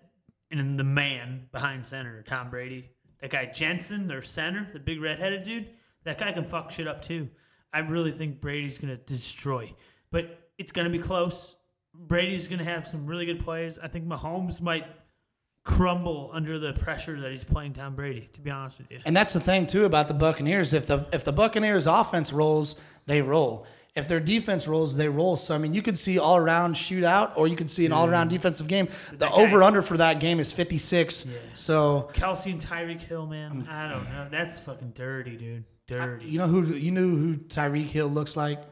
and then the man behind center, Tom Brady. That guy Jensen, their center, the big redheaded dude. That guy can fuck shit up too. I really think Brady's gonna destroy, but it's gonna be close. Brady's gonna have some really good plays. I think Mahomes might crumble under the pressure that he's playing Tom Brady. To be honest with you. and that's the thing too about the Buccaneers. If the if the Buccaneers offense rolls, they roll. If their defense rolls, they roll. So I mean, you could see all around shootout, or you could see an mm-hmm. all around defensive game. The over under for that game is fifty six. So Kelce and Tyreek Hill, man. Mm. I don't know. That's fucking dirty, dude. Dirty. You know who you knew who Tyreek Hill looks like?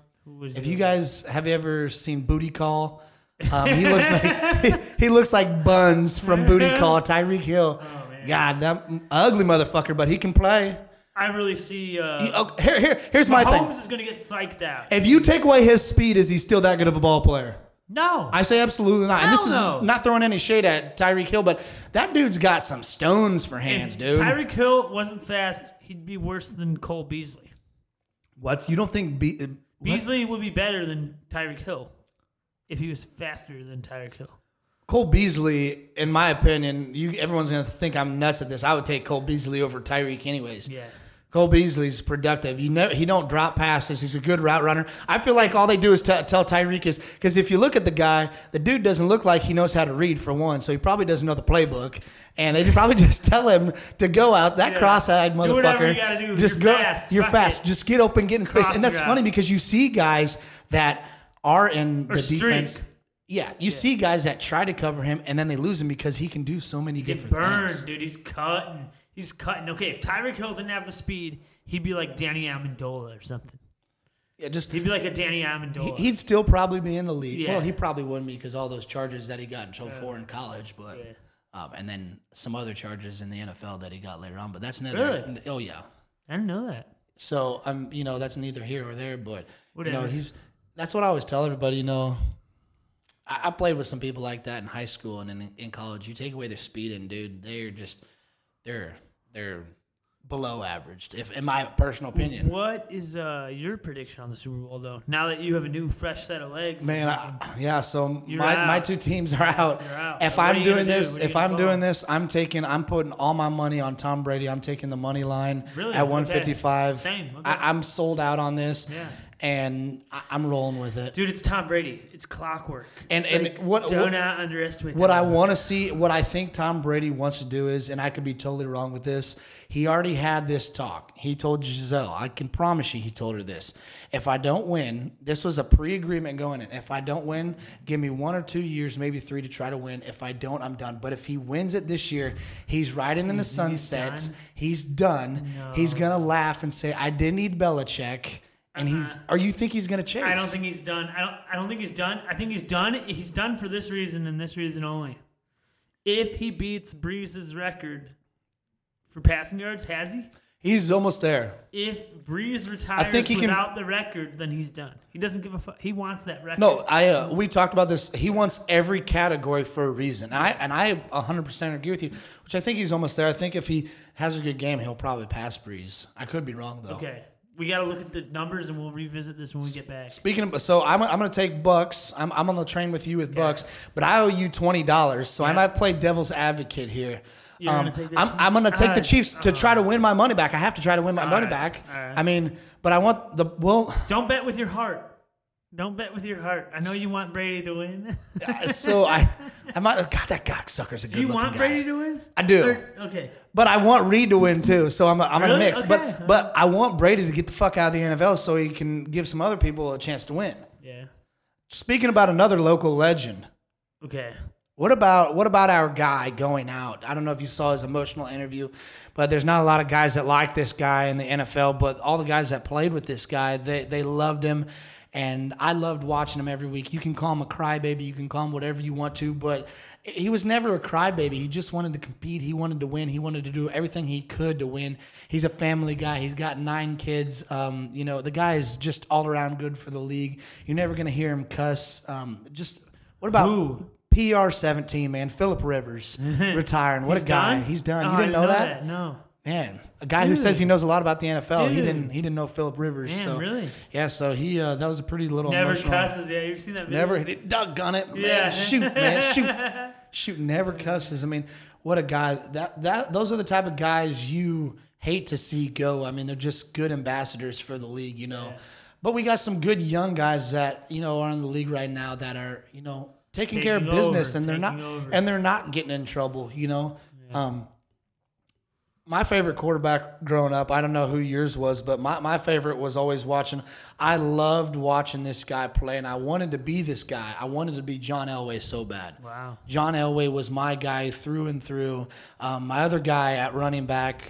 If you guys have you ever seen Booty Call? Um, he looks like he, he looks like Buns from Booty Call. Tyreek Hill. Oh, man. God, that ugly motherfucker, but he can play. I really see. Uh, oh, here, here, here's my thing. Holmes is gonna get psyched out. If you take away his speed, is he still that good of a ball player? No, I say absolutely not. and this is no. not throwing any shade at Tyreek Hill, but that dude's got some stones for hands, if dude. Tyreek Hill wasn't fast, he'd be worse than Cole Beasley. what you don't think? Be, what? Beasley would be better than Tyreek Hill if he was faster than Tyreek Hill. Cole Beasley, in my opinion, you everyone's gonna think I'm nuts at this. I would take Cole Beasley over Tyreek anyways. Yeah. Cole Beasley's productive. You know he don't drop passes. He's a good route runner. I feel like all they do is t- tell Tyreek is because if you look at the guy, the dude doesn't look like he knows how to read for one, so he probably doesn't know the playbook. And they probably just tell him to go out that Yeah. cross-eyed motherfucker. Do whatever you. Just You're go. fast. You're fast. it. Just get open, get in space. Cross and that's funny because you see guys that are in Or the streak. defense. Yeah, you see guys that try to cover him and then they lose him because he can do so many Get different burned, things. dude. He's cutting. He's cutting. Okay, if Tyreek Hill didn't have the speed, he'd be like Danny Amendola or something. Yeah, just He'd be like a Danny Amendola. He- He'd still probably be in the league. Yeah. Well, he probably wouldn't be because all those charges that he got in trouble for in college, but Yeah. um, and then some other charges in the NFL that he got later on. But that's another. Really? Oh yeah. I didn't know that. So I'm, you know, that's neither here or there. But you know, he's. That's what I always tell everybody. You know, I, I played with some people like that in high school and in, in college. You take away their speed, and dude, they're just they're they're below averaged, if in my personal opinion. What is uh, your prediction on the Super Bowl, though? Now that you have a new, fresh set of legs, Man, I, yeah. So You're my, my two teams are out. Out. If So I'm doing this, you if I'm doing this, I'm taking, I'm putting all my money on Tom Brady. I'm taking the money line Really? at Okay. 155. Same. Okay. I, I'm sold out on this, Yeah. And I, I'm rolling with it. dude, it's Tom Brady. It's clockwork. And- and what- do not underestimate. What I want to see, what I think Tom Brady wants to do is, and I could be totally wrong with this. He already had this talk. He told Gisele, I can promise you, he told her this. If I don't win, this was a pre-agreement going in. If I don't win, give me one or two years, maybe three, to try to win. If I don't, I'm done. But if he wins it this year, he's riding in the sunset. done? He's done. He's gonna laugh and say, "I didn't need Belichick." And he's, or you think he's gonna chase? Uh-huh. I don't think he's done. I don't. I don't think he's done. I think he's done. He's done for this reason and this reason only. If he beats Brees's record for passing yards, has he? He's almost there. If Brees retires I think he can- without the record, then he's done. He doesn't give a fuck. He wants that record. No, I uh, we talked about this. He wants every category for a reason. I and I 100% agree with you. Which I think he's almost there. I think if he has a good game, he'll probably pass Brees. I could be wrong though. Okay. We got to look at the numbers and we'll revisit this when we get back. Speaking of, so I'm, I'm going to take Bucs. I'm, I'm on the train with you with Bucs, but I owe you twenty dollars, so I might play devil's advocate here. Um, gonna I'm, I'm going to take the Alright. Chiefs to try to win my money back. I have to try to win my money Alright. back. Alright. I mean, but I want the well. Don't bet with your heart. Don't bet with your heart. I know you want Brady to win. Uh, so I, I might. God, that cocksucker's a good Do you want guy. Brady to win? I do. Or- okay. But I want Reid to win too, so I'm a, I'm in a mix. Okay. But but I want Brady to get the fuck out of the NFL so he can give some other people a chance to win. Yeah. Speaking about another local legend, Okay. What about what about our guy going out? I don't know if you saw his emotional interview, but there's not a lot of guys that like this guy in the NFL. But all the guys that played with this guy, they they loved him, and I loved watching him every week. You can call him a crybaby, you can call him whatever you want to, but he was never a crybaby. He just wanted to compete. He wanted to win. He wanted to do everything he could to win. He's a family guy. He's got nine kids. Um, you know, the guy is just all around good for the league. You're never gonna hear him cuss. Um, just what about Who? PR seventeen, man. Philip Rivers retiring. What He's a guy. done? He's done. Oh, you I didn't know, that? No. Man, a guy who says he knows a lot about the NFL. He Dude. didn't. He didn't know Philip Rivers. Man, so really? yeah. So he uh, that was a pretty little Never emotional. cusses. Yeah, you've seen that video? Never hit it. Doggone it, man. Yeah. Shoot, man. Shoot. Shoot. Never cusses. I mean, what a guy. That that those are the type of guys you hate to see go. I mean, they're just good ambassadors for the league. You know. But we got some good young guys that you know are in the league right now that are you know taking, care of business over, and they're not over. and they're not getting in trouble. You know. Um, my favorite quarterback growing up, I don't know who yours was, but my, my favorite was always watching. I loved watching this guy play, and I wanted to be this guy. I wanted to be John Elway so bad. Wow. John Elway was my guy through and through. Um, my other guy at running back,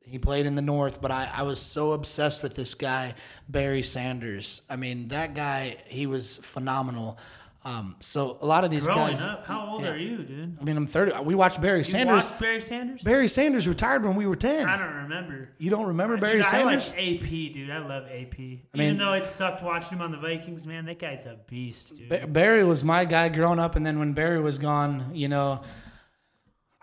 he played in the North, but I, I was so obsessed with this guy, Barry Sanders. I mean, that guy, he was phenomenal. Um, so a lot of these Growing guys. up, how old are you, dude? I mean, I'm 30. We watched Barry You Sanders. watched Barry Sanders? Barry Sanders retired when we were 10. I don't remember. You don't remember Dude, Barry I Sanders? I like AP, dude. I love AP. mean- Even though it sucked watching him on the Vikings, man, that guy's a beast, dude. Ba- Barry was my guy growing up, and then when Barry was gone, you know,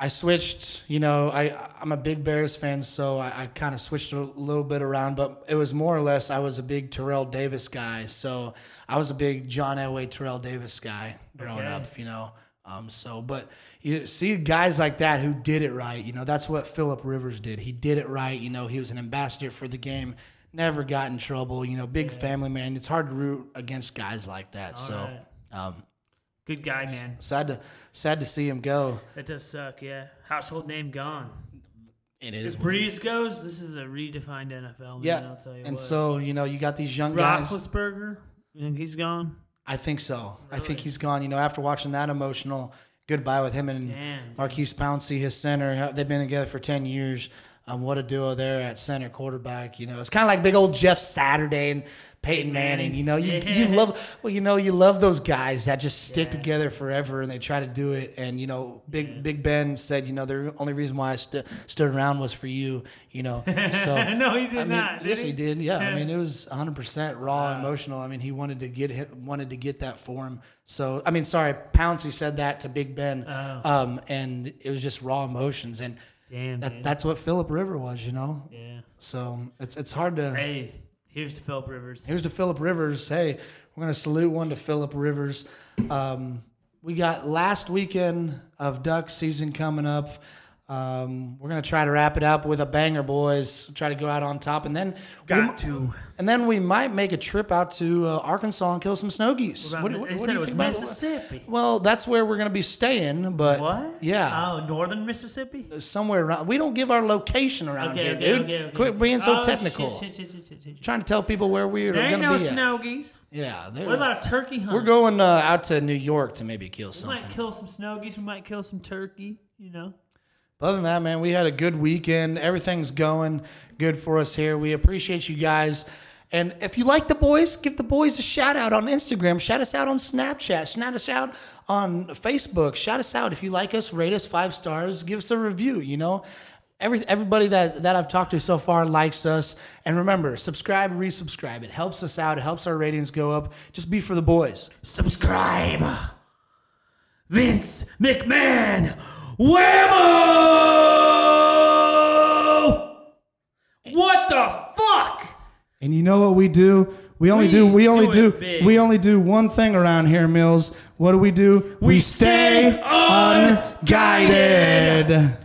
I switched. You know, I I'm a big Bears fan, so I, I kind of switched a little bit around. But it was more or less I was a big Terrell Davis guy, so I was a big John Elway Terrell Davis guy growing Okay. up. You know, um, so but you see guys like that who did it right. You know, that's what Philip Rivers did. He did it right. You know, he was an ambassador for the game. Never got in trouble. You know, big family man. It's hard to root against guys like that. so. Alright. Um, Good guy, man. sad to sad to see him go. That does suck, yeah. Household name gone. And It is. If Brees goes, this is a redefined NFL, man. Yeah, I'll tell you and what. so you know you got these young guys. Roethlisberger, you think he's gone? I think so. I think he's gone. You know, after watching that emotional goodbye with him and Damn, dude. Maurkice Pouncey, his center, they've been together for ten years. Um, what a duo there at center quarterback. You know, it's kind of like big old Jeff Saturday and Peyton Manning. Manning. You know, you, you love well, you know, you love those guys that just stick Yeah. together forever and they try to do it. And you know, Big Big Ben said, you know, the only reason why I st- stood around was for you. You know, so no, he did I mean, not. yes, did he did. Yeah, I mean, it was 100 percent raw, and emotional. I mean, he wanted to get him, wanted to get that for him. So, I mean, sorry, Pouncey said that to Big Ben, Oh. um, and it was just raw emotions, and Damn, that, that's what Philip River was, you know. yeah. So it's it's hard to. Hey, here's to Philip Rivers. Here's to Philip Rivers. Hey, we're gonna salute one to Philip Rivers. Um, we got last weekend of duck season coming up. Um, we're gonna try to wrap it up with a banger, boys. Try to go out on top, and then Got we, to. and then we might make a trip out to uh, Arkansas and kill some snow geese. What they said it was about- Mississippi. Well, that's where we're gonna be staying, but What? yeah, Oh, northern Mississippi? somewhere around. We don't give our location around Okay, here, okay, dude. okay, okay. Quit being so Oh, technical. Shit, shit, shit. Trying to tell people where we are There ain't gonna no be. at. snow geese. Yeah, there- What about a turkey hunt? We're going uh, out to New York to maybe kill We something. might kill some snow geese. We might kill some turkey. You know. Other than that, man, we had a good weekend. Everything's going good for us here. We appreciate you guys. And if you like the boys, give the boys a shout out on Instagram. Shout us out on Snapchat. Shout us out on Facebook. Shout us out. If you like us, rate us five stars. Give us a review, you know. every everybody that that I've talked to so far likes us. And remember, subscribe, resubscribe. It helps us out. It helps our ratings go up. Just be for the boys. Subscribe. Vince McMahon. Whammo! What the fuck? And you know what we do? We only We do we only do do, we only do one thing around here, Mills. What do we do? We, We stay stay unguided. unguided.